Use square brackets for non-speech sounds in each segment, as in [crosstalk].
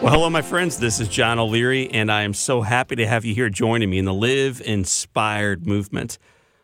Well, hello, my friends. This is John O'Leary, and I am so happy to have you here joining me in the Live Inspired movement.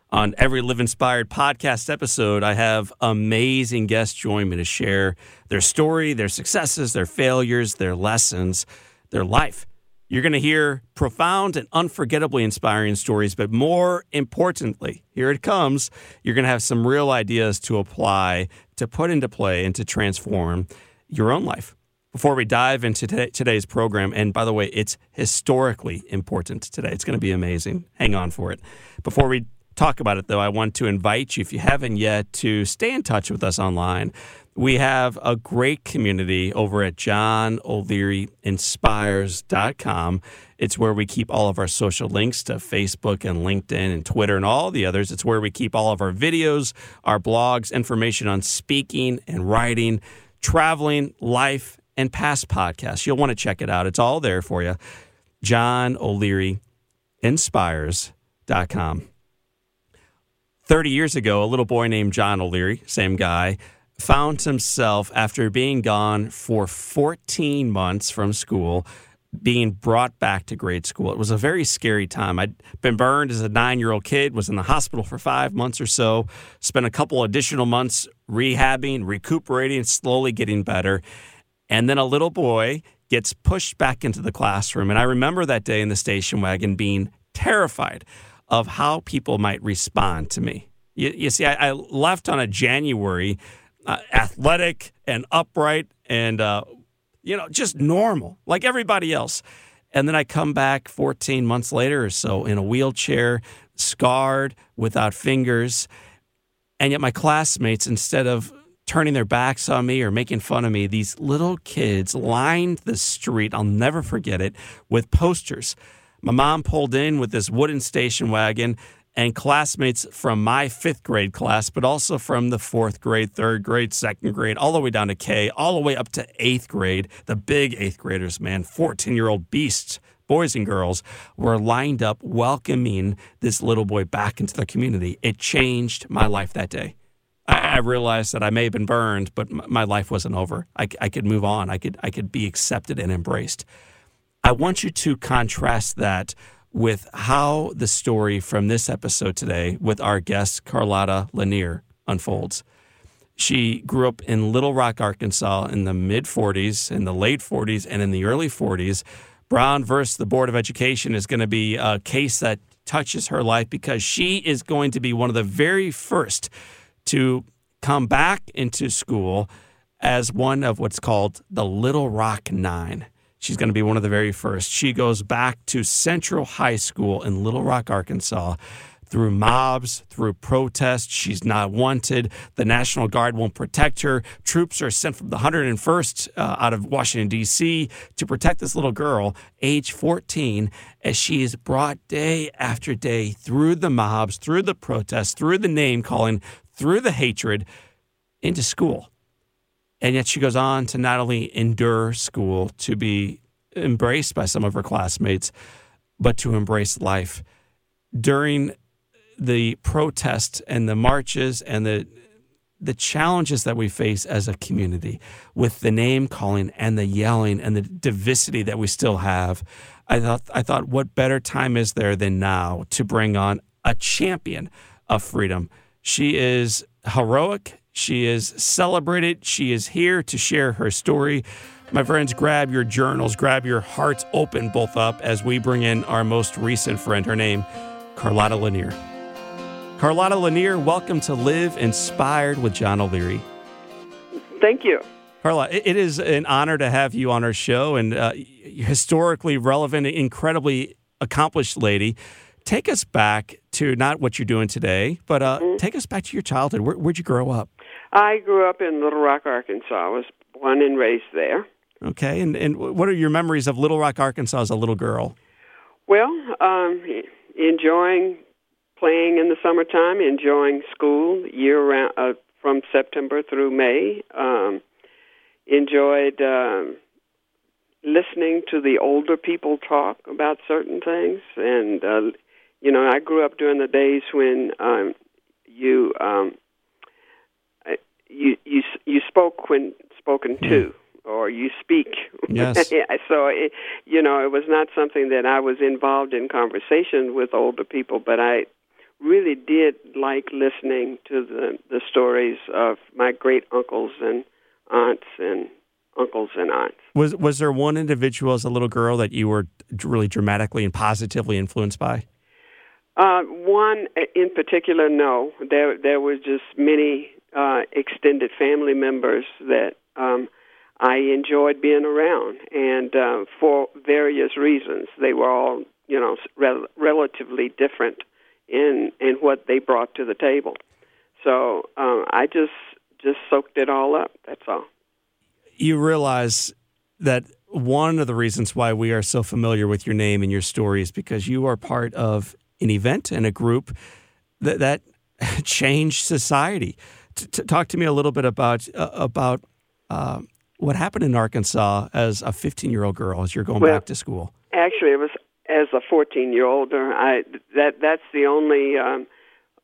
On every Live Inspired podcast episode, I have amazing guests join me to share their story, their successes, their failures, their lessons, their life. You're going to hear profound and unforgettably inspiring stories, but more importantly, here it comes, you're going to have some real ideas to apply, to put into play, and to transform your own life. Before we dive into today, today's program, and by the way, it's historically important today. It's going to be amazing. Hang on for it. Before we talk about it, though, I want to invite you, if you haven't yet, to stay in touch with us online. We have a great community over at johnolearyinspires.com. It's where we keep all of our social links to Facebook and LinkedIn and Twitter and all the others. It's where we keep all of our videos, our blogs, information on speaking and writing, traveling, life, and past podcasts. You'll want to check it out. It's all there for you. johnolearyinspires.com. 30 years ago, a little boy named John O'Leary, same guy, found himself after being gone for 14 months from school being brought back to grade school. It was a very scary time. I'd been burned as a nine year old kid, was in the hospital for five months or so, spent a couple additional months rehabbing, recuperating, slowly getting better. And then a little boy gets pushed back into the classroom. And I remember that day in the station wagon being terrified of how people might respond to me. You, you see, I, I, left on a January uh, athletic and upright and, uh, you know, just normal, like everybody else. And then I come back 14 months later or so in a wheelchair, scarred, without fingers. And yet my classmates, instead of turning their backs on me or making fun of me, these little kids lined the street, I'll never forget it, with posters my mom pulled in with this wooden station wagon and classmates from my fifth grade class, but also from the fourth grade, third grade, second grade, all the way down to K, all the way up to eighth grade. The big eighth graders, man, 14 year old beasts, boys and girls, were lined up welcoming this little boy back into the community. It changed my life that day. I, realized that I may have been burned, but my life wasn't over. I, I could move on. I could, I could be accepted and embraced. I want you to contrast that with how the story from this episode today with our guest, Carlotta LaNier, unfolds. She grew up in Little Rock, Arkansas in the mid 40s, in the late 40s, and in the early 40s. Brown versus the Board of Education is going to be a case that touches her life because she is going to be one of the very first to come back into school as one of what's called the Little Rock Nine. She's going to be one of the very first. She goes back to Central High School in Little Rock, Arkansas. Through mobs, through protests, she's not wanted. The National Guard won't protect her. Troops are sent from the 101st uh, out of Washington, D.C. to protect this little girl, age 14, as she is brought day after day through the mobs, through the protests, through the name calling, through the hatred into school. And yet she goes on to not only endure school, to be embraced by some of her classmates, but to embrace life. During the protests and the marches and the the challenges that we face as a community with the name calling and the yelling and the diversity that we still have, I thought I thought what better time is there than now to bring on a champion of freedom. She is heroic she is celebrated. She is here to share her story. My friends, grab your journals, grab your hearts open both up as we bring in our most recent friend. Her name, Carlotta LaNier. Carlotta LaNier, welcome to Live Inspired with John O'Leary. Thank you. Carla, it is an honor to have you on our show and uh, historically relevant, incredibly accomplished lady. Take us back to not what you're doing today, but uh, mm-hmm. take us back to your childhood. Where, where'd you grow up? I grew up in Little Rock, Arkansas. I was born and raised there. Okay, and and what are your memories of Little Rock, Arkansas as a little girl? Well, um, enjoying playing in the summertime, enjoying school year round uh, from September through May. Um, enjoyed uh, listening to the older people talk about certain things, and uh, you know, I grew up during the days when um, you um, you you you spoke when spoken to. Or you speak. Yes. [laughs] so, it, you know, it was not something that I was involved in conversation with older people, but I really did like listening to the the stories of my great uncles and aunts and uncles and aunts. Was was there one individual as a little girl that you were really dramatically and positively influenced by? Uh, one in particular, no. There there was just many uh, extended family members that um, I enjoyed being around, and uh, for various reasons, they were all you know rel- relatively different in in what they brought to the table. So um, I just just soaked it all up. That's all. You realize that one of the reasons why we are so familiar with your name and your story is because you are part of an event and a group that that [laughs] changed society. T- t- talk to me a little bit about uh, about uh, what happened in Arkansas as a 15 year old girl as you're going well, back to school. Actually, it was as a 14 year old. I that that's the only um,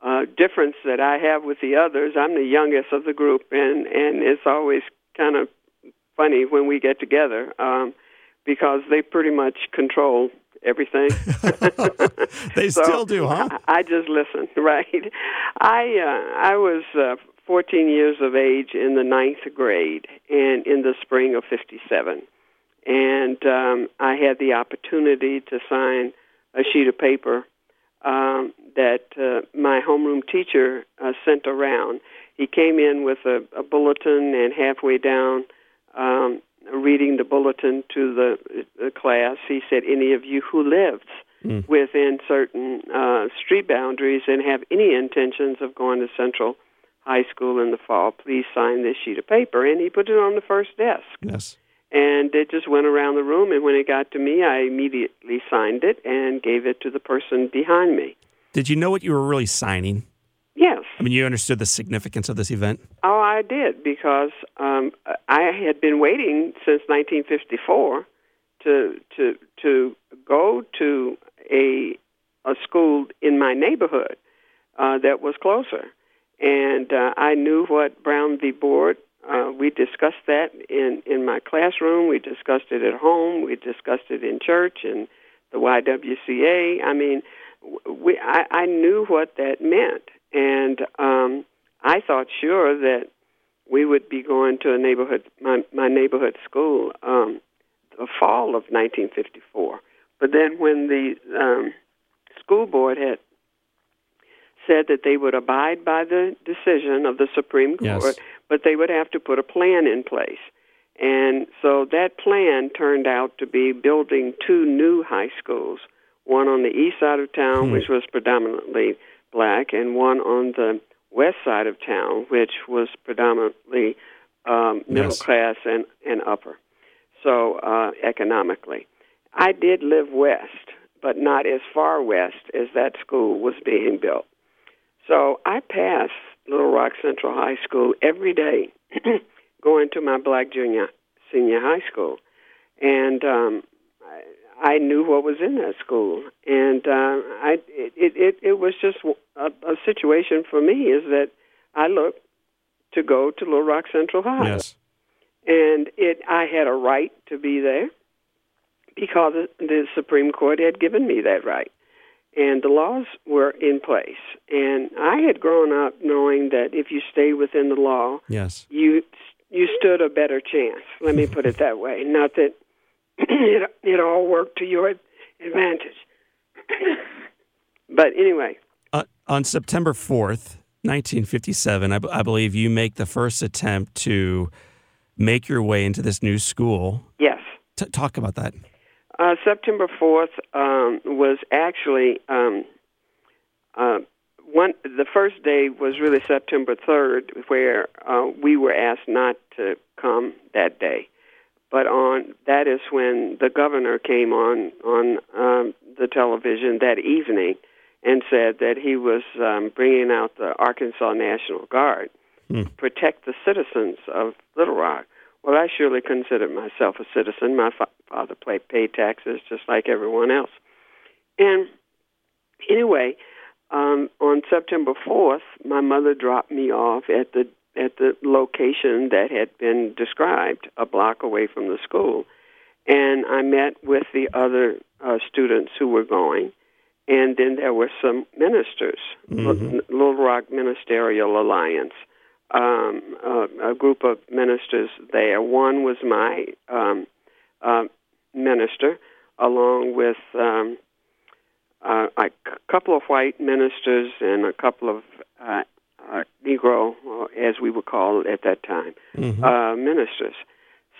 uh, difference that I have with the others. I'm the youngest of the group, and and it's always kind of funny when we get together um, because they pretty much control everything. [laughs] they [laughs] so still do, huh? I, I just listen, [laughs] right? I uh, I was uh, 14 years of age in the ninth grade, and in the spring of '57, and um, I had the opportunity to sign a sheet of paper um, that uh, my homeroom teacher uh, sent around. He came in with a, a bulletin, and halfway down. Um, reading the bulletin to the, the class, he said, "Any of you who lives mm. within certain uh, street boundaries and have any intentions of going to Central High School in the fall, please sign this sheet of paper." And he put it on the first desk. Yes. And it just went around the room, and when it got to me, I immediately signed it and gave it to the person behind me. Did you know what you were really signing? Yes. I mean, you understood the significance of this event? Oh, I did because um, I had been waiting since 1954 to to to go to a a school in my neighborhood uh, that was closer, and uh, I knew what Brown v. Board. Uh, we discussed that in in my classroom. We discussed it at home. We discussed it in church and the YWCA. I mean, we I, I knew what that meant, and um, I thought sure that we would be going to a neighborhood my, my neighborhood school um, the fall of 1954. But then when the um, school board had said that they would abide by the decision of the Supreme Court, yes. but they would have to put a plan in place. And so that plan turned out to be building two new high schools, one on the east side of town, hmm. which was predominantly black, and one on the west side of town, which was predominantly um, middle yes. class and, and upper, so uh, economically. I did live west, but not as far west as that school was being built. So I passed Little Rock Central High School every day [clears throat] going to my black junior senior high school. And um, I knew what was in that school, and uh, I it, it it was just a, a situation for me is that I looked to go to Little Rock Central High, yes. and it I had a right to be there because the Supreme Court had given me that right, and the laws were in place, and I had grown up knowing that if you stay within the law, yes, you you stood a better chance. Let me put it that way. Not that it, it all worked to your advantage. but anyway. Uh, on September 4th, 1957, I, b- I believe you make the first attempt to make your way into this new school. Yes. T- talk about that. Uh, September 4th um, was actually um, uh, one. The first day was really September 3rd, where uh, we were asked not to come that day but on that is when the governor came on on um, the television that evening and said that he was um, bringing out the Arkansas National Guard to protect the citizens of Little Rock. Well, I surely considered myself a citizen. My fa- father paid, paid taxes just like everyone else. And anyway, um, on September 4th, my mother dropped me off at the at the location that had been described, a block away from the school. And I met with the other uh, students who were going. And then there were some ministers, Mm-hmm. L- Little Rock Ministerial Alliance, um, uh, a group of ministers there. One was my um, uh, minister, along with um, uh, a c- couple of white ministers and a couple of uh, uh, Negro, as we were called at that time, Mm-hmm. uh, ministers.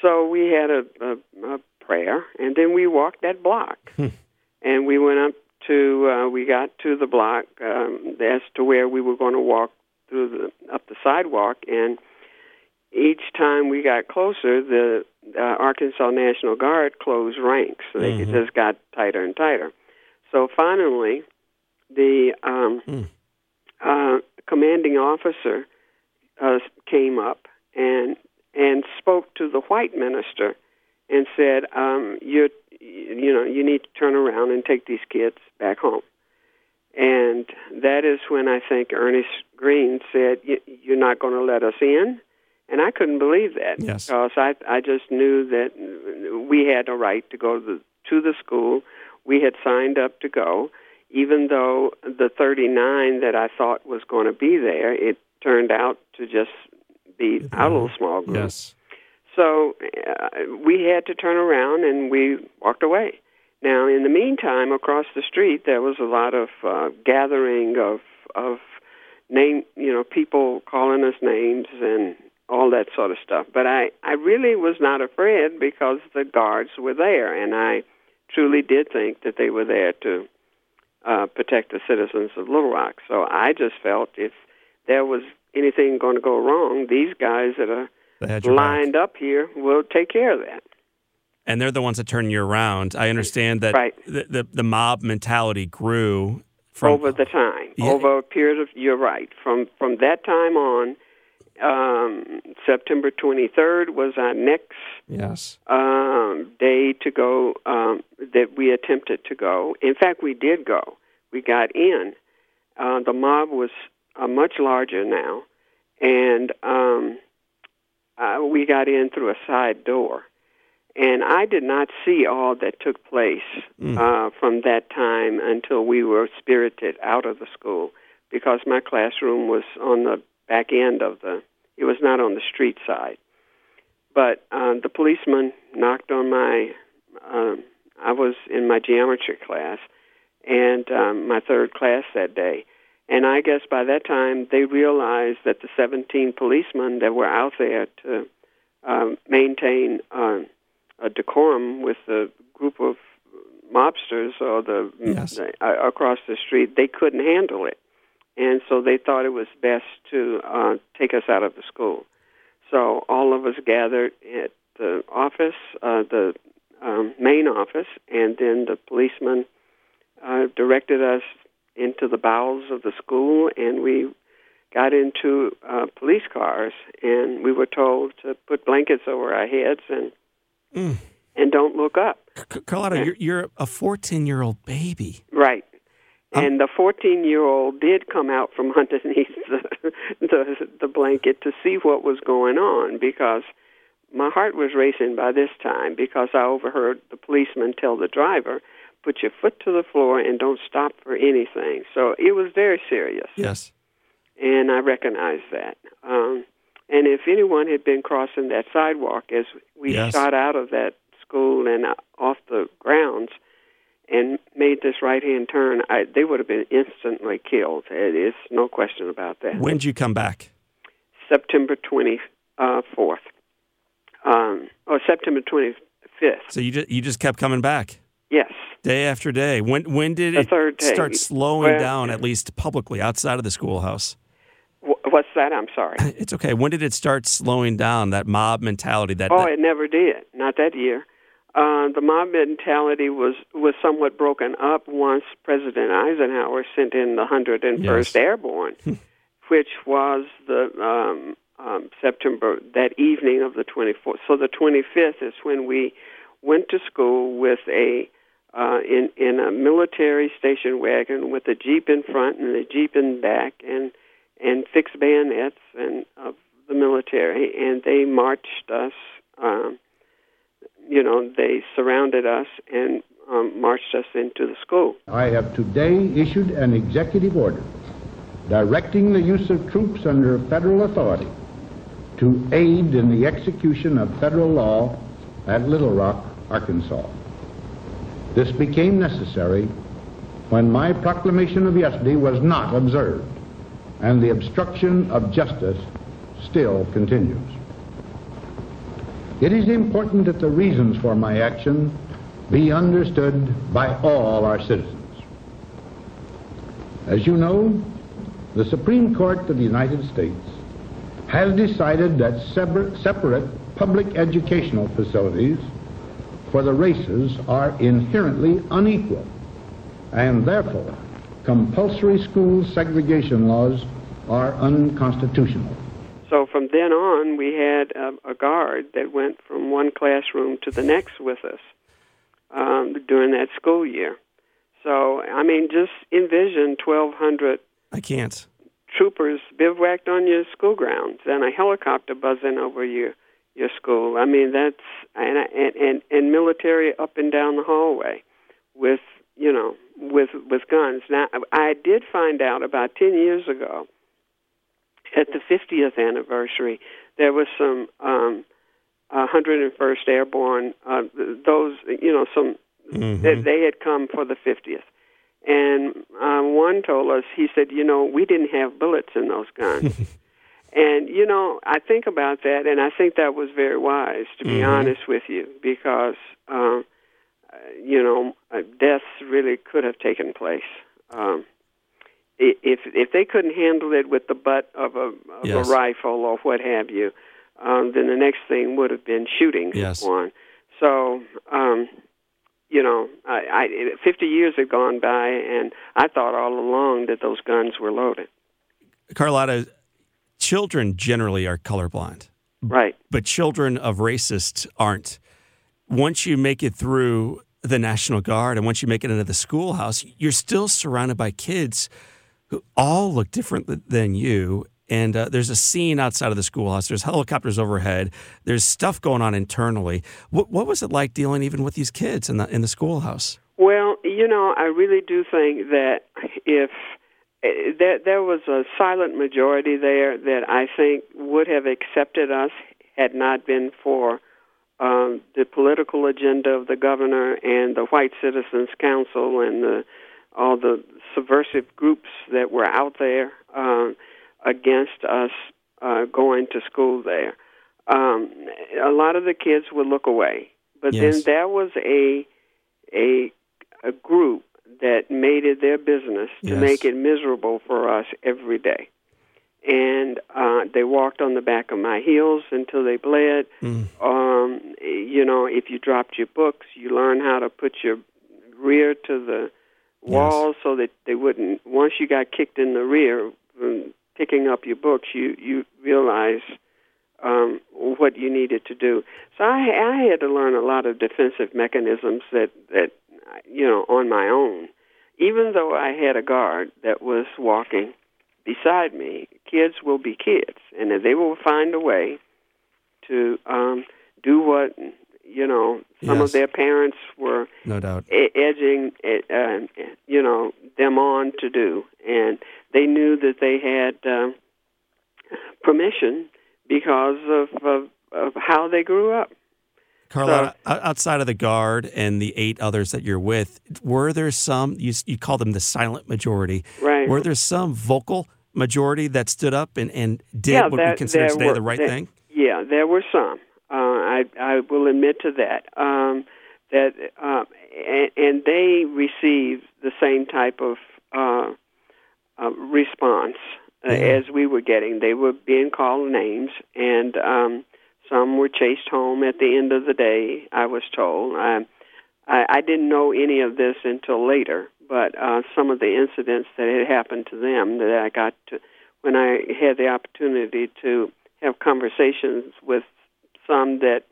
So we had a, a, a prayer, and then we walked that block, [laughs] and we went up to uh, we got to the block um, as to where we were going to walk through the up the sidewalk, and each time we got closer, the uh, Arkansas National Guard closed ranks. So they Mhm. just got tighter and tighter. So finally, the um, Hmm. uh, commanding officer uh, came up and and spoke to the white minister and said, um, "You, you know, you need to turn around and take these kids back home." And that is when I think Ernest Green said, "You- "You're not going to let us in." And I couldn't believe that Yes. because I I just knew that we had a right to go to the, to the school. We had signed up to go, even though the 39 that I thought was going to be there, it turned out to just be our little small group. Yes. So uh, we had to turn around and we walked away. Now, in the meantime, across the street, there was a lot of uh, gathering of of name, you know, people calling us names and all that sort of stuff. But I I really was not afraid because the guards were there, and I truly did think that they were there to uh, protect the citizens of Little Rock. So I just felt if there was anything going to go wrong, these guys that are your back. lined up here will take care of that. and they're the ones that turn you around. I understand that Right. the, the the mob mentality grew from over the time, Yeah. over a period of. You're right. From from that time on, um, September 23rd was our next yes. um, day to go um, that we attempted to go. In fact, we did go. We got in. Uh, the mob was uh, much larger now, and um, uh, we got in through a side door. And I did not see all that took place Mm. uh, from that time until we were spirited out of the school because my classroom was on the back end of the, it was not on the street side. But uh, the policeman knocked on my, um, I was in my geometry class and um, my third class that day. And I guess by that time they realized that the 17 policemen that were out there to um, maintain um, a decorum with the group of mobsters or the, Yes. the uh, across the street, they couldn't handle it, and so they thought it was best to uh, take us out of the school. So all of us gathered at the office, uh, the um, main office, and then the policeman uh, directed us into the bowels of the school, and we got into uh, police cars, and we were told to put blankets over our heads and Mm. and don't look up. C- Carlotta, you're, you're a 14 year old baby. Right. And the 14 year old did come out from [laughs] underneath the, the the blanket to see what was going on because my heart was racing by this time because I overheard the policeman tell the driver, "Put your foot to the floor and don't stop for anything." So it was very serious, Yes. and I recognized that. Um, and if anyone had been crossing that sidewalk as we Yes. shot out of that school and uh, off the grounds and made this right hand turn, I, they would have been instantly killed. It is no question about that. When did you come back? September 24th. Um, or September 25th. So you just, you just kept coming back Yes. day after day. When when did The it start slowing Well- down, at least publicly, outside of the schoolhouse? What's that? I'm sorry. [laughs] It's okay. When did it start slowing down? That mob mentality. That, Oh, that- it never did. Not that year. Uh, the mob mentality was was somewhat broken up once President Eisenhower sent in the 101st Yes. Airborne, [laughs] which was the um, um, September that evening of the 24th. So the 25th is when we went to school with a uh, in in a military station wagon with a jeep in front and a jeep in back and and fixed bayonets and of the military and they marched us. Um, you know, they surrounded us and um, marched us into the school. I have today issued an executive order directing the use of troops under federal authority to aid in the execution of federal law at Little Rock, Arkansas. This became necessary when my proclamation of yesterday was not observed, and the obstruction of justice still continues. It is important that the reasons for my action be understood by all our citizens. As you know, the Supreme Court of the United States has decided that separate public educational facilities for the races are inherently unequal, and therefore compulsory school segregation laws are unconstitutional. So from then on, we had a, a guard that went from one classroom to the next with us um, during that school year. So, I mean, just envision 1,200 I can't. troopers bivouacked on your school grounds and a helicopter buzzing over your your school. I mean, that's and and and, and military up and down the hallway with you know with with guns. Now, I did find out about ten years ago at the 50th anniversary there was some um, 101st Airborne. Uh, those you know some that they had come for the 50th. And um, one told us, he said, you know, we didn't have bullets in those guns. [laughs] and, you know, I think about that, and I think that was very wise, to be honest with you, because, um, uh, you know, uh, deaths really could have taken place. Um, if if they couldn't handle it with the butt of a of Yes. a rifle or what have you, um, then the next thing would have been shooting Yes. someone. So, um, you know, I, I 50 years had gone by, and I thought all along that those guns were loaded. Carlotta, children generally are colorblind, Right. but children of racists aren't. Once you make it through the National Guard and once you make it into the schoolhouse, you're still surrounded by kids who all look different than you. And uh, there's a scene outside of the schoolhouse. There's helicopters overhead. There's stuff going on internally. What, what was it like dealing even with these kids in the in the schoolhouse? Well, you know, I really do think that if eh, there there was a silent majority there that I think would have accepted us had not been for um, the political agenda of the governor and the White Citizens Council and the, all the subversive groups that were out there um, against us uh, going to school there. Um, a lot of the kids would look away, but Yes. then there was a a a group that made it their business to Yes. make it miserable for us every day. And uh, they walked on the back of my heels until they bled. Mm. Um, you know, if you dropped your books, you learn how to put your rear to the wall so that they wouldn't. Once you got kicked in the rear, from picking up your books, you you realize um, what you needed to do. So I, I had to learn a lot of defensive mechanisms that that you know on my own. Even though I had a guard that was walking beside me, kids will be kids, and they will find a way to um, do what you know some Yes. of their parents were No doubt. edging uh, you know them on to do and they knew that they had um, permission because of, of of how they grew up Carlotta, o- outside of the guard and the eight others that you're with, were there some, you, you call them the silent majority, right were there some vocal majority that stood up and, and did Yeah, what we there- consider today were- the right there- thing? yeah there were some uh, I I will admit to that um, that uh, and, and they received the same type of uh, uh, response Yeah. as we were getting. They were being called names, and um, some were chased home at the end of the day. I was told. I, I, I didn't know any of this until later, but uh, some of the incidents that had happened to them that I got to when I had the opportunity to have conversations with some that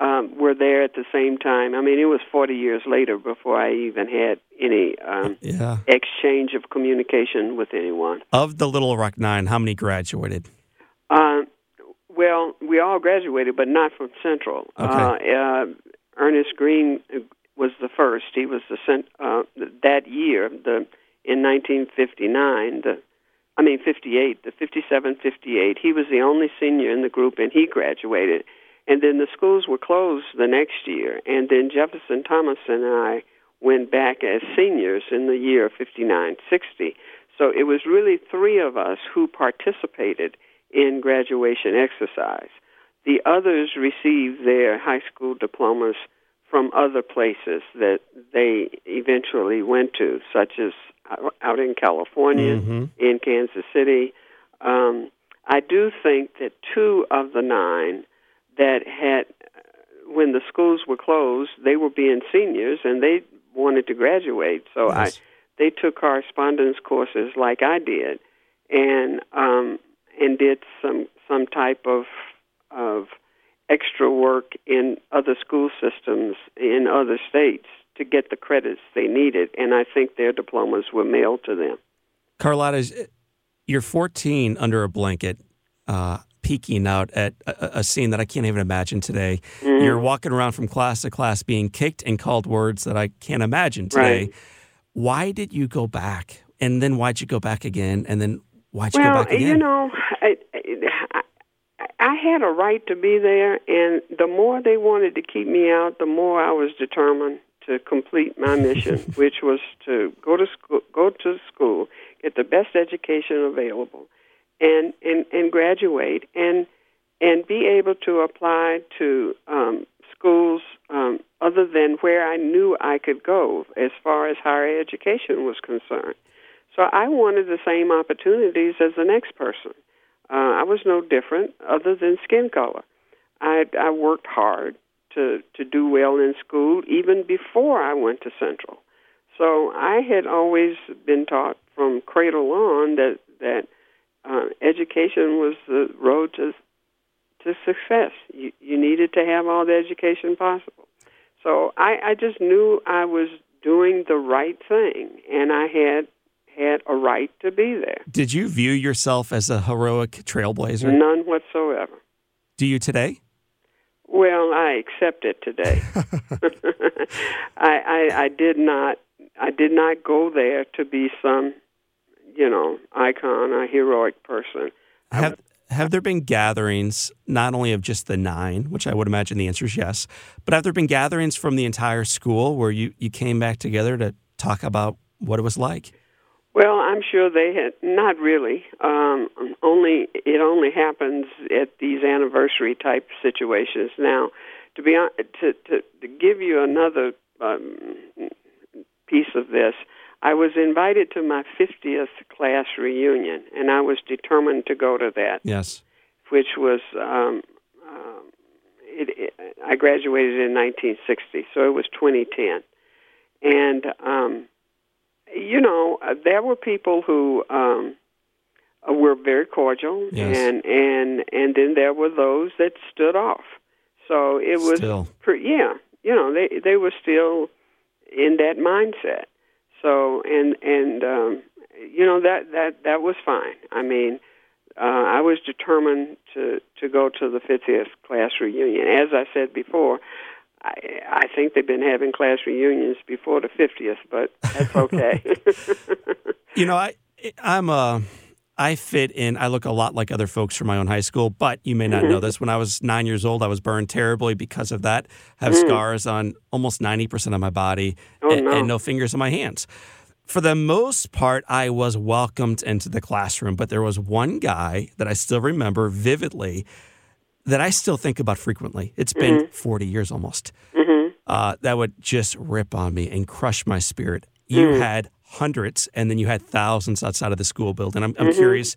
um, were there at the same time. I mean, it was 40 years later before I even had any um, Yeah. exchange of communication with anyone. Of the Little Rock Nine, how many graduated? Uh, well, we all graduated, but not from Central. Okay. Uh, uh, Ernest Green was the first. He was the cent- uh, that year, the in 1959. The I mean 58, the 57, 58. He was the only senior in the group, and he graduated. And then the schools were closed the next year, and then Jefferson Thomas and I went back as seniors in the year 59, 60. So it was really three of us who participated in graduation exercise. The others received their high school diplomas from other places that they eventually went to, such as out in California, Mhm. in Kansas City. Um, I do think that two of the nine that had, when the schools were closed, they were being seniors and they wanted to graduate. So. I, they took correspondence courses like I did, and um, and did some some type of of extra work in other school systems in other states to get the credits they needed, and I think their diplomas were mailed to them. Carlotta, you're 14 under a blanket, uh, peeking out at a, a scene that I can't even imagine today. Mm-hmm. You're walking around from class to class being kicked and called words that I can't imagine today. Right. Why did you go back? And then why'd you go back again? And then why'd you well, go back again? you know, I, I, I had a right to be there, and the more they wanted to keep me out, the more I was determined to complete my mission, [laughs] which was to go to school, go to school, get the best education available, and and and graduate, and and be able to apply to um, schools um, other than where I knew I could go as far as higher education was concerned. So I wanted the same opportunities as the next person. Uh, I was no different, other than skin color. I, I worked hard to to do well in school, even before I went to Central. So I had always been taught from cradle on that that uh, education was the road to to success. You, you needed to have all the education possible. So I, I just knew I was doing the right thing, and I had had a right to be there. Did you view yourself as a heroic trailblazer? None whatsoever. Do you today? Well, I accept it today. [laughs] [laughs] I, I I did not I did not go there to be some, you know, icon, a heroic person. Have have there been gatherings not only of just the nine, which I would imagine the answer is yes, but have there been gatherings from the entire school where you, you came back together to talk about what it was like? Well, I'm sure they had not really. Um, only it only happens at these anniversary type situations. Now, to be to to, to give you another um, piece of this, I was invited to my 50th class reunion, and I was determined to go to that, Yes. which was. Um, um, it, it, I graduated in 1960, so it was 2010, and um, you know, uh, there were people who um, uh, were very cordial, Yes. and and and then there were those that stood off. So it was, Still. yeah, you know, they they were still in that mindset. So and and um, you know that that that was fine. I mean, uh, I was determined to to go to the 50th class reunion. As I said before, I, I think they've been having class reunions before the 50th, but that's okay. [laughs] You know, I I'm a I fit in. I look a lot like other folks from my own high school, but you may not mm-hmm. know this. When I was nine years old, I was burned terribly because of that. I have mm. scars on almost ninety percent of my body, Oh, and, no. and no fingers on my hands. For the most part, I was welcomed into the classroom, but there was one guy that I still remember vividly that I still think about frequently. It's been mm-hmm. 40 years almost. Mm-hmm. Uh, that would just rip on me and crush my spirit. You mm. had hundreds and then you had thousands outside of the school building. I'm, I'm curious,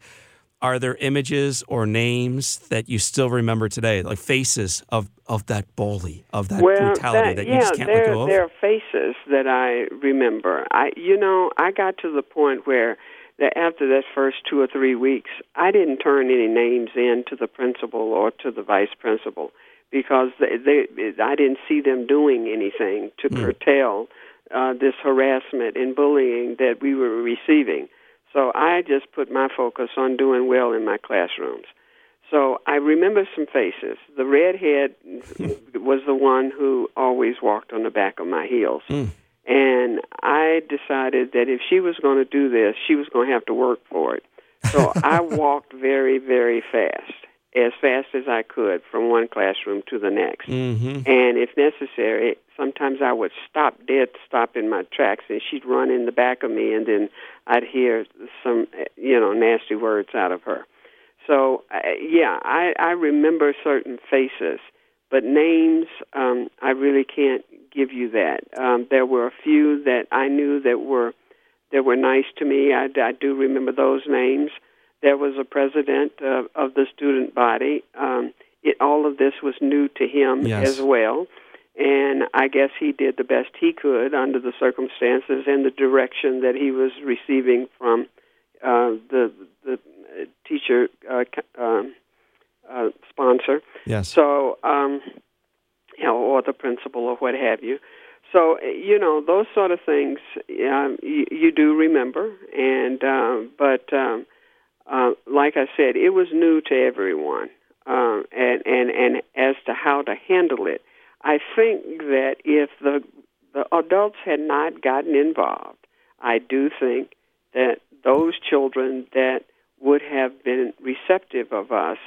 are there images or names that you still remember today, like faces of, of that bully, of that well, brutality that, that, yeah, you just can't there, let go of? There are faces that I remember. I, you know, I got to the point where that after that first two or three weeks, I didn't turn any names in to the principal or to the vice principal because they, they I didn't see them doing anything to Mm. curtail uh, this harassment and bullying that we were receiving. So I just put my focus on doing well in my classrooms. So I remember some faces. The redhead [laughs] was the one who always walked on the back of my heels. Mm. And I decided that if she was going to do this, she was going to have to work for it. So [laughs] I walked very, very fast, as fast as I could from one classroom to the next. hmm And if necessary, sometimes I would stop dead, stop in my tracks, and she'd run in the back of me, and then I'd hear some, you know, nasty words out of her. So, uh, yeah, I, I remember certain faces, but names, um, I really can't give you that. Um, there were a few that I knew that were that were nice to me. I, I do remember those names. There was a president of, of the student body. Um, it, all of this was new to him Yes. as well, and I guess he did the best he could under the circumstances and the direction that he was receiving from uh, the the uh, teacher uh, um, uh, sponsor. Yes. So, um, you know, or the principal or what have you. So, uh, you know, those sort of things um, you, you do remember, and um, but um, uh, like I said, it was new to everyone, um, and and and as to how to handle it, I think that if the the adults had not gotten involved, I do think that those children that would have been receptive of us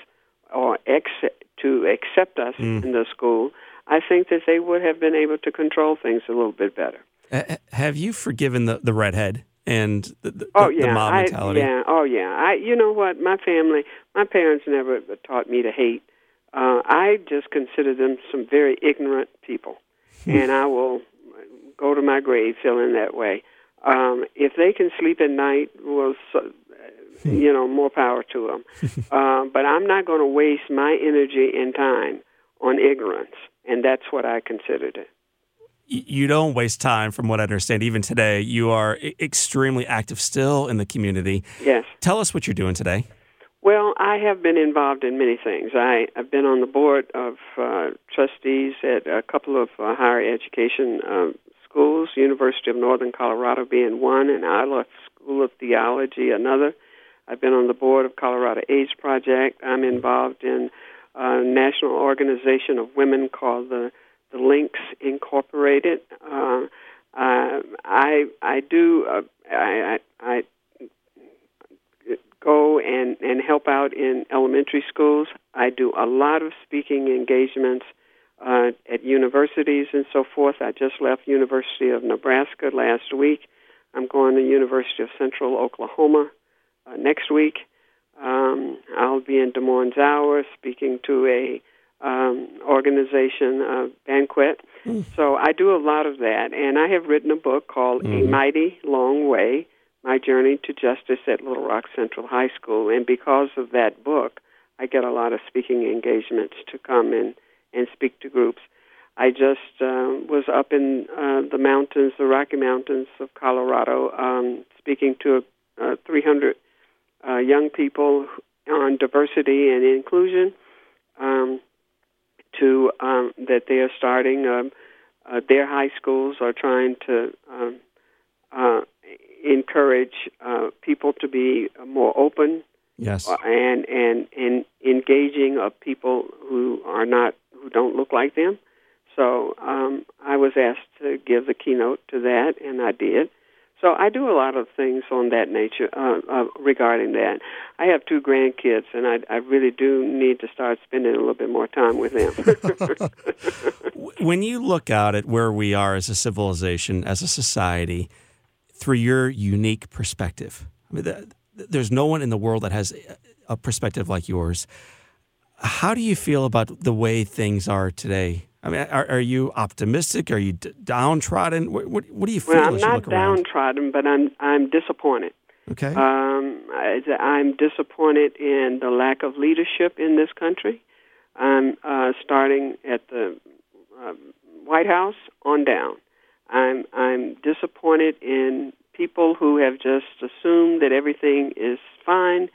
or accept, to accept us Mm. in the school, I think that they would have been able to control things a little bit better. Uh, have you forgiven the, the redhead and the, the, Oh the yeah, mob I, mentality? yeah, oh yeah. I, you know what? My family, my parents never taught me to hate. Uh, I just consider them some very ignorant people, [laughs] and I will go to my grave feeling that way. Um, if they can sleep at night, well, so, you know, more power to them. [laughs] uh, but I'm not going to waste my energy and time on ignorance, and that's what I considered it. You don't waste time, from what I understand. Even today, you are extremely active still in the community. Yes. Tell us what you're doing today. Well, I have been involved in many things. I, I've been on the board of uh, trustees at a couple of uh, higher education um, schools, University of Northern Colorado being one, and Iliff School of Theology another. I've been on the board of Colorado AIDS Project. I'm involved in a national organization of women called the the Links Incorporated. Uh, uh, I I do uh, I, I I go and, and help out in elementary schools. I do a lot of speaking engagements uh, at universities and so forth. I just left University of Nebraska last week. I'm going to University of Central Oklahoma uh, next week. Um, I'll be in Des Moines, Iowa, speaking to a um, organization uh, banquet. So I do a lot of that, and I have written a book called A Mighty Long Way: My Journey to Justice at Little Rock Central High School. And because of that book, I get a lot of speaking engagements to come and and speak to groups. I just uh, was up in uh, the mountains, the Rocky Mountains of Colorado, um, speaking to uh, 300 uh, young people on diversity and inclusion. Um, to um, that they are starting. Um, uh, their high schools are trying to um, uh, encourage uh, people to be more open Yes. uh, and and and engaging of people who are not who don't look like them. So um, I was asked to give the keynote to that, and I did. So I do a lot of things on that nature uh, uh, regarding that. I have two grandkids, and I, I really do need to start spending a little bit more time with them. [laughs] when you look out at where we are as a civilization, as a society, through your unique perspective, I mean, the, there's no one in the world that has a perspective like yours. How do you feel about the way things are today? I mean, are, are you optimistic? Are you d- downtrodden? What, what, what do you feel well, I'm not look around? downtrodden, but I'm I'm disappointed. Okay. Um, I, I'm disappointed in the lack of leadership in this country. I'm uh, starting at the uh, White House on down. I'm I'm disappointed in people who have just assumed that everything is fine,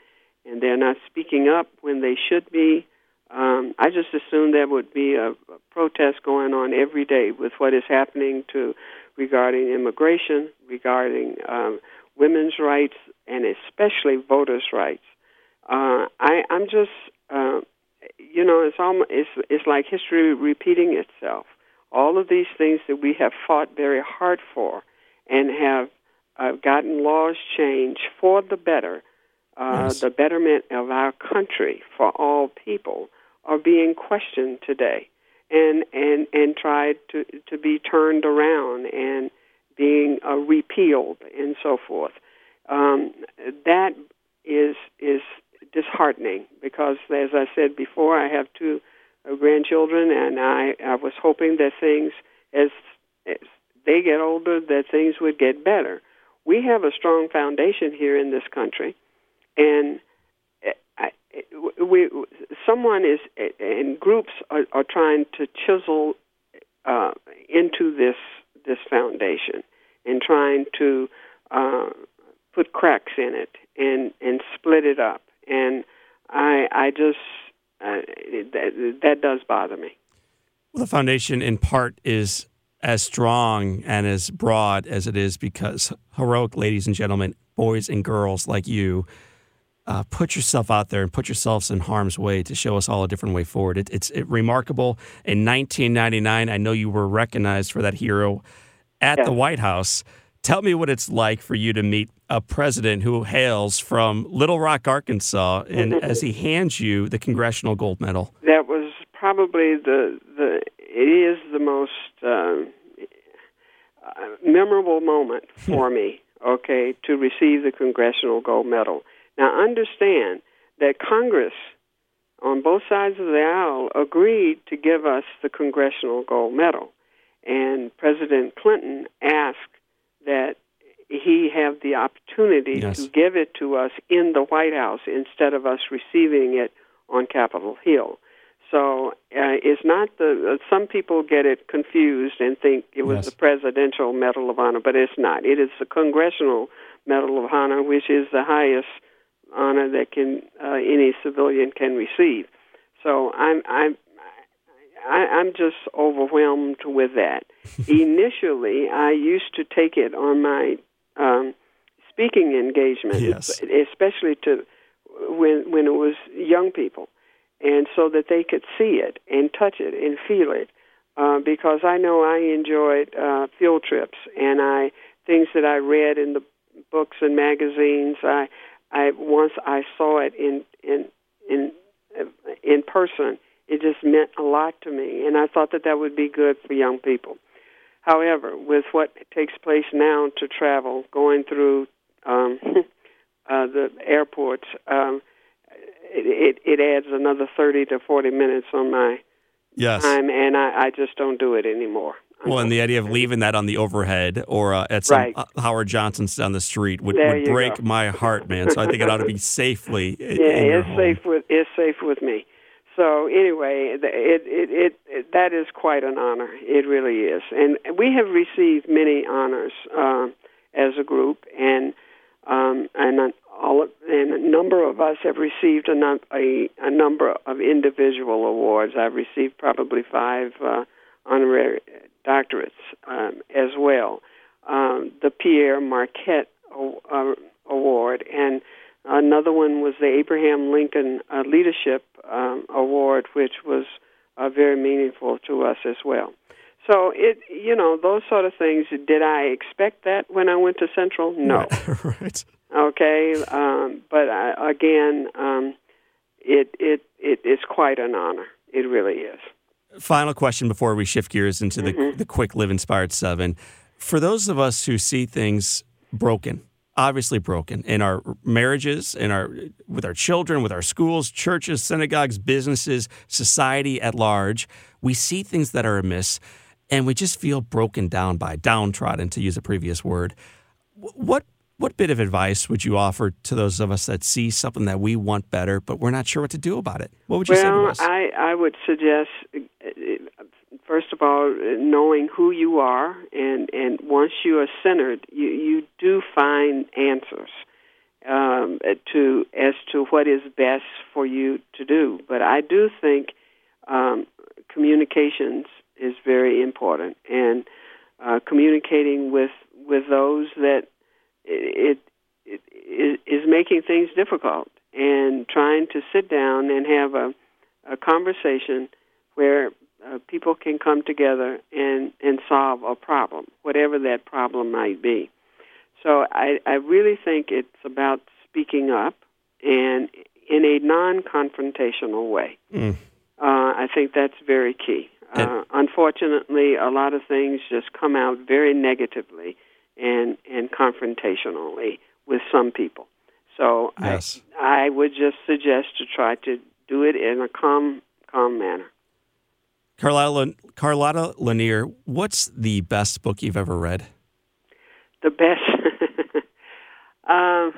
and they're not speaking up when they should be. Um, I just assumed there would be a, a protest going on every day with what is happening to regarding immigration, regarding um, women's rights, and especially voters' rights. Uh, I, I'm just, uh, you know, it's almost it's it's like history repeating itself. All of these things that we have fought very hard for, and have uh, gotten laws changed for the better, uh, yes. the betterment of our country for all people, are being questioned today, and and and tried to to be turned around and being uh, repealed and so forth. Um, that is is disheartening because, as I said before, I have two uh, grandchildren, and I, I was hoping that things, as, as they get older, that things would get better. We have a strong foundation here in this country, and I, we someone is and groups are, are trying to chisel uh, into this this foundation and trying to uh, put cracks in it and and split it up. And I I just uh, that that does bother me. Well, the foundation in part is as strong and as broad as it is because heroic ladies and gentlemen, boys and girls like you. Uh, put yourself out there and put yourselves in harm's way to show us all a different way forward. It, it's it, remarkable. In 1999, I know you were recognized for that hero at the White House. Tell me what it's like for you to meet a president who hails from Little Rock, Arkansas, and as he hands you the Congressional Gold Medal. That was probably the the it is the most uh, memorable moment [laughs] for me. Okay, to receive the Congressional Gold Medal. Now understand that Congress on both sides of the aisle agreed to give us the Congressional Gold Medal. And President Clinton asked that he have the opportunity yes. to give it to us in the White House instead of us receiving it on Capitol Hill. So uh, it's not the. Uh, some people get it confused and think it was yes. the Presidential Medal of Honor, but it's not. It is the Congressional Medal of Honor, which is the highest honor that can uh, any civilian can receive. So I'm I'm I, I'm just overwhelmed with that. [laughs] Initially, I used to take it on my um, speaking engagements, yes. especially to when when it was young people, and so that they could see it and touch it and feel it. Uh, because I know I enjoyed uh, field trips and I things that I read in the books and magazines. I I once I saw it in in in in person it just meant a lot to me, and I thought that that would be good for young people. However, with what takes place now to travel, going through um, [laughs] uh, the airports, um, it, it, it adds another 30 to 40 minutes on my yes. time, and I, I just don't do it anymore. Well, and the idea of leaving that on the overhead or uh, at some right. uh, Howard Johnson's down the street would, would break go. my heart, man. So I think it ought to be safely. [laughs] yeah, it's safe with it's safe with me. So anyway, it, it, it, it, that is quite an honor. It really is, and we have received many honors uh, as a group, and um, and all and a number of us have received a, num- a, a number of individual awards. I've received probably five uh, honorary doctorates um, as well. Um, the Pierre Marquette uh, Award and Another one was the Abraham Lincoln uh, Leadership um, Award, which was uh, very meaningful to us as well. So it, you know, those sort of things. Did I expect that when I went to Central? No. [laughs] right. Okay, um, but I, again, um, it it it is quite an honor. It really is. Final question before we shift gears into the mm-hmm. the quick live inspired seven. For those of us who see things broken, obviously broken in our marriages, in our with our children, with our schools, churches, synagogues, businesses, society at large. We see things that are amiss, and we just feel broken down by, downtrodden, to use a previous word. What what bit of advice would you offer to those of us that see something that we want better, but we're not sure what to do about it? What would you well, say to us? I, I would suggest, first of all, knowing who you are, and, and once you are centered, you, you do find answers um, to as to what is best for you to do. But I do think um, communications is very important, and uh, communicating with with those that it, it, it is making things difficult, and trying to sit down and have a, a conversation where uh, people can come together and and solve a problem, whatever that problem might be. So I, I really think it's about speaking up and in a non-confrontational way. Mm. Uh, I think that's very key. Uh, unfortunately, a lot of things just come out very negatively and and confrontationally with some people. So yes. I, I would just suggest to try to do it in a calm calm manner. Carlotta, Carlotta LaNier, what's the best book you've ever read? The best. [laughs] um,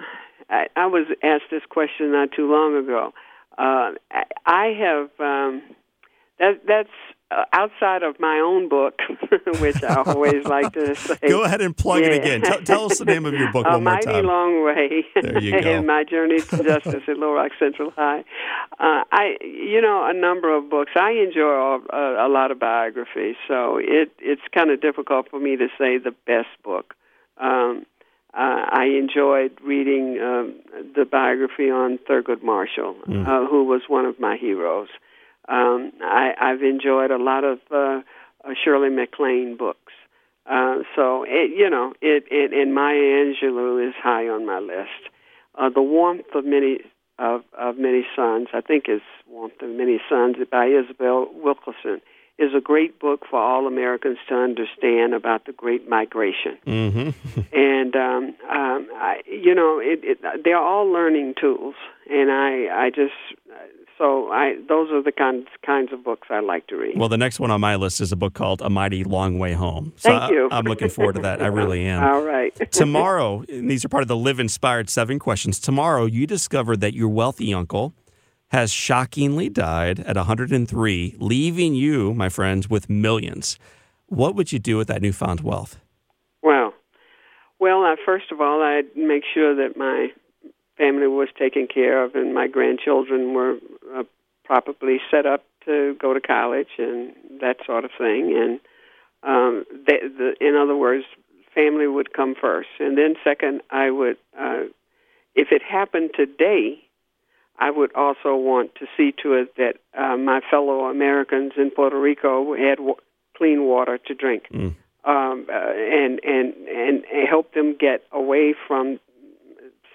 I, I was asked this question not too long ago. Uh, I, I have um, that that's outside of my own book, [laughs] which I always like to [laughs] say. Go ahead and plug Yeah. it again. Tell, tell us the name of your book A one more time. A Mighty. Long Way. There you [laughs] go. and My Journey to Justice at Little Rock Central High. Uh, I, you know, a number of books. I enjoy all, uh, a lot of biographies, so it it's kind of difficult for me to say the best book. Um, uh, I enjoyed reading um, the biography on Thurgood Marshall, Mm. uh, who was one of my heroes. Um, I, I've enjoyed a lot of uh, uh, Shirley MacLaine books. Uh, so it, you know, it, it and Maya Angelou is high on my list. Uh, the warmth of many of, of many suns, I think, is warmth of many suns by Isabel Wilkerson, is a great book for all Americans to understand about the Great Migration. Mm-hmm. [laughs] And um, um, I, you know, it, it, they're all learning tools, and I, I just so I those are the kinds kinds of books I like to read. Well, the next one on my list is a book called A Mighty Long Way Home. So Thank you. I, am looking forward to that. I really am. [laughs] All right. Tomorrow, and these are part of the Live Inspired seven questions. Tomorrow, you discover that your wealthy uncle has shockingly died at 103, leaving you, my friends, with millions. What would you do with that newfound wealth? Well, well, uh, first of all, I'd make sure that my family was taken care of and my grandchildren were uh, properly set up to go to college and that sort of thing. And um, the, the, in other words, family would come first, and then second, I would, uh, if it happened today, I would also want to see to it that uh, my fellow Americans in Puerto Rico had w- clean water to drink Mm. um, uh, and and and help them get away from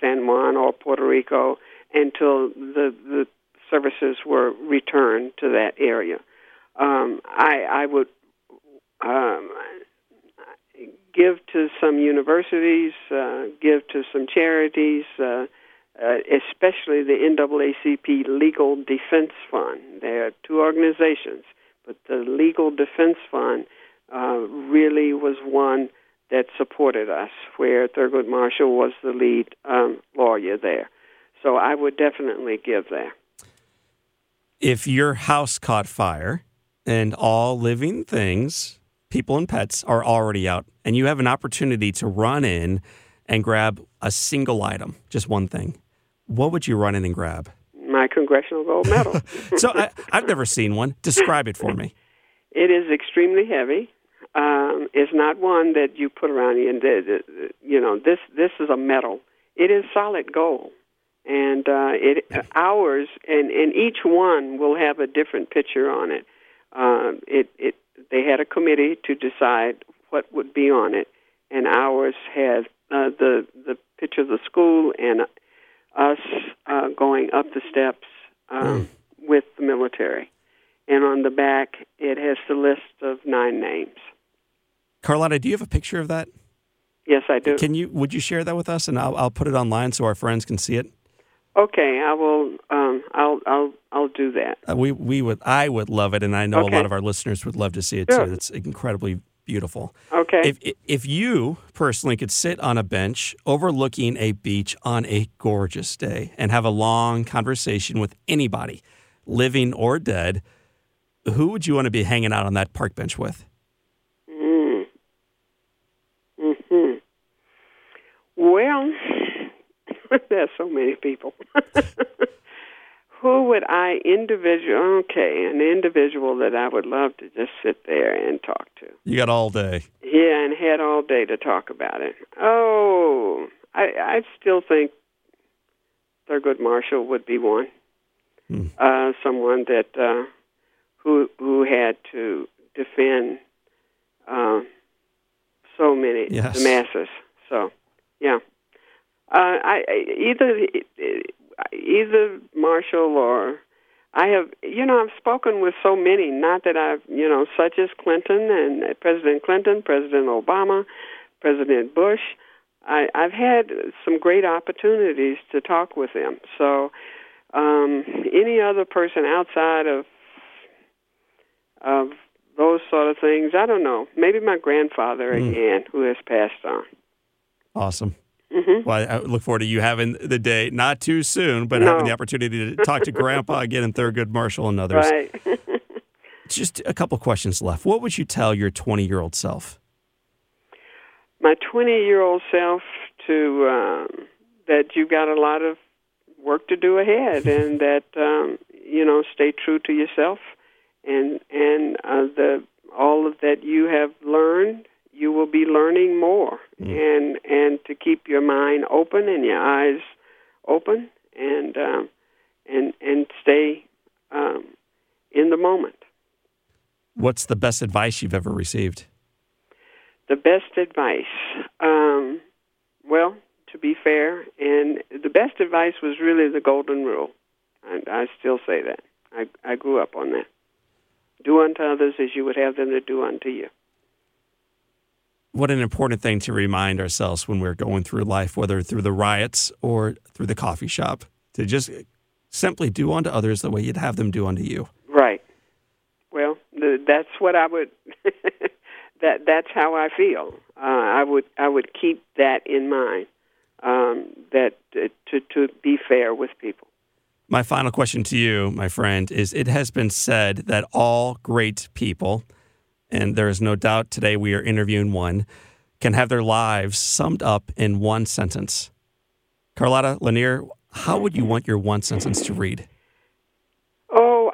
San Juan or Puerto Rico until the the services were returned to that area. Um, I I would um, give to some universities, uh, give to some charities. Uh, uh, especially the NAACP Legal Defense Fund. There are two organizations, but the Legal Defense Fund uh, really was one that supported us, where Thurgood Marshall was the lead um, lawyer there. So I would definitely give there. If your house caught fire and all living things, people and pets, are already out, and you have an opportunity to run in and grab a single item, just one thing, what would you run in and grab? My Congressional Gold Medal. [laughs] So I, I've never seen one. Describe it for me. [laughs] It is extremely heavy. Um, it's not one that you put around you. And the, the, you know, this this is a metal. It is solid gold, and uh, it ours and and each one will have a different picture on it. Um, it it they had a committee to decide what would be on it, and ours had uh, the the picture of the school and us uh, going up the steps um, with the military and on the back it has the list of nine names. Carlotta, do you have a picture of that? Yes, I do. Can you? Would you share that with us, and I'll, I'll put it online so our friends can see it. Okay, I will. Um, I'll. I'll. I'll do that. Uh, we we would I would love it, and I know a lot of our listeners would love to see it Sure. too. It's incredibly beautiful. Okay. If if you personally could sit on a bench overlooking a beach on a gorgeous day and have a long conversation with anybody, living or dead, who would you want to be hanging out on that park bench with? Mm. Hmm. Well, [laughs] there's so many people. [laughs] Who would I individual? Okay, an individual that I would love to just sit there and talk to. You got all day. Yeah, and had all day to talk about it. Oh, I I still think Thurgood Marshall would be one. Hmm. Uh, someone that uh, who who had to defend uh, so many Yes. the masses. So, yeah, uh, I, I either either Marshall or I have you know I've spoken with so many. Not that I've you know such as Clinton and President Clinton, President Obama, President Bush. I, I've had some great opportunities to talk with them. So, um, any other person outside of of those sort of things, I don't know. Maybe my grandfather Hmm. again, who has passed on. Awesome. hmm Well, I look forward to you having the day, not too soon, but No. having the opportunity to talk to Grandpa [laughs] again and Thurgood Marshall and others. Right. [laughs] Just a couple questions left. What would you tell your 20 year old self? my 20 year old self to um, that you've got a lot of work to do ahead [laughs] and that um, you know stay true to yourself and and uh, the all of that you have learned you will be learning more and and to keep your mind open and your eyes open and um, and and stay um, in the moment. What's the best advice you've ever received? the best advice um, well to be fair and the best advice was really the golden rule and i still say that. I i grew up on that. Do unto others as you would have them to do unto you What an important thing to remind ourselves when we're going through life, whether through the riots or through the coffee shop, to just simply do unto others the way you'd have them do unto you. right. Well that's what i would [laughs] that that's how i feel. Uh, i would i would keep that in mind um, that uh, to to be fair with people. My final question to you, my friend, is it has been said that all great people, and there is no doubt today we are interviewing one, can have their lives summed up in one sentence. Carlotta LaNier, how would you want your one sentence to read? Oh,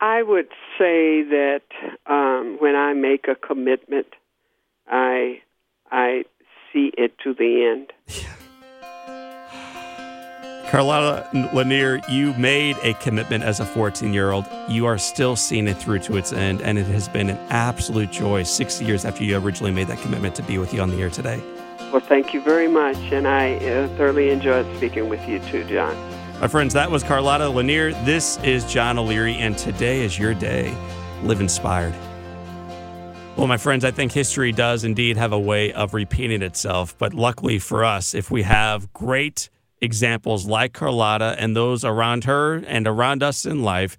I would say that um, when I make a commitment, I I see it to the end. [laughs] Carlotta LaNier, you made a commitment as a 14 year old. You are still seeing it through to its end, and it has been an absolute joy 60 years after you originally made that commitment to be with you on the air today. Well, thank you very much, and I uh, thoroughly enjoyed speaking with you too, John. My friends, that was Carlotta LaNier. This is John O'Leary, and today is your day. Live inspired. Well, my friends, I think history does indeed have a way of repeating itself. But luckily for us, if we have great examples like Carlotta and those around her and around us in life,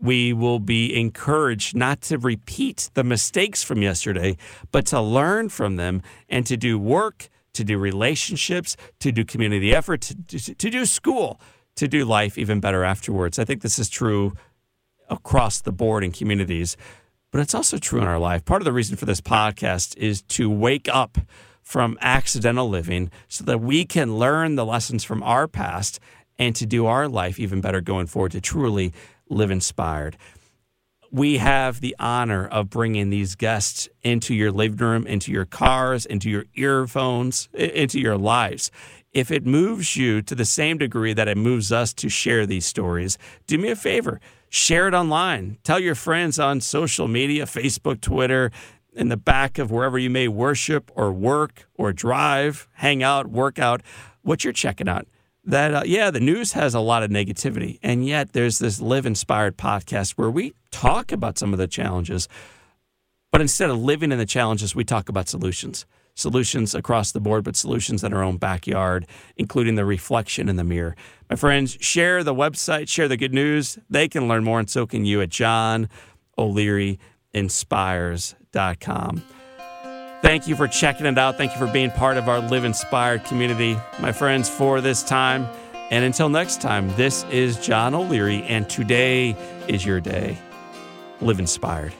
we will be encouraged not to repeat the mistakes from yesterday, but to learn from them and to do work, to do relationships, to do community effort, to, to, to do school, to do life even better afterwards. I think this is true across the board in communities, but it's also true in our life. Part of the reason for this podcast is to wake up from accidental living so that we can learn the lessons from our past and to do our life even better going forward to truly live inspired. We have the honor of bringing these guests into your living room, into your cars, into your earphones, into your lives. If it moves you to the same degree that it moves us to share these stories, do me a favor share it online. Tell your friends on social media Facebook, Twitter, in the back of wherever you may worship or work or drive, hang out, work out, what you're checking out. That, uh, yeah, the news has a lot of negativity. And yet there's this Live Inspired podcast where we talk about some of the challenges. But instead of living in the challenges, we talk about solutions. Solutions across the board, but solutions in our own backyard, including the reflection in the mirror. My friends, share the website, share the good news. They can learn more, and so can you at John O'Leary Inspires.com. Thank you for checking it out. Thank you for being part of our Live Inspired community. My friends, for this time, and until next time, this is John O'Leary, and today is your day. Live inspired.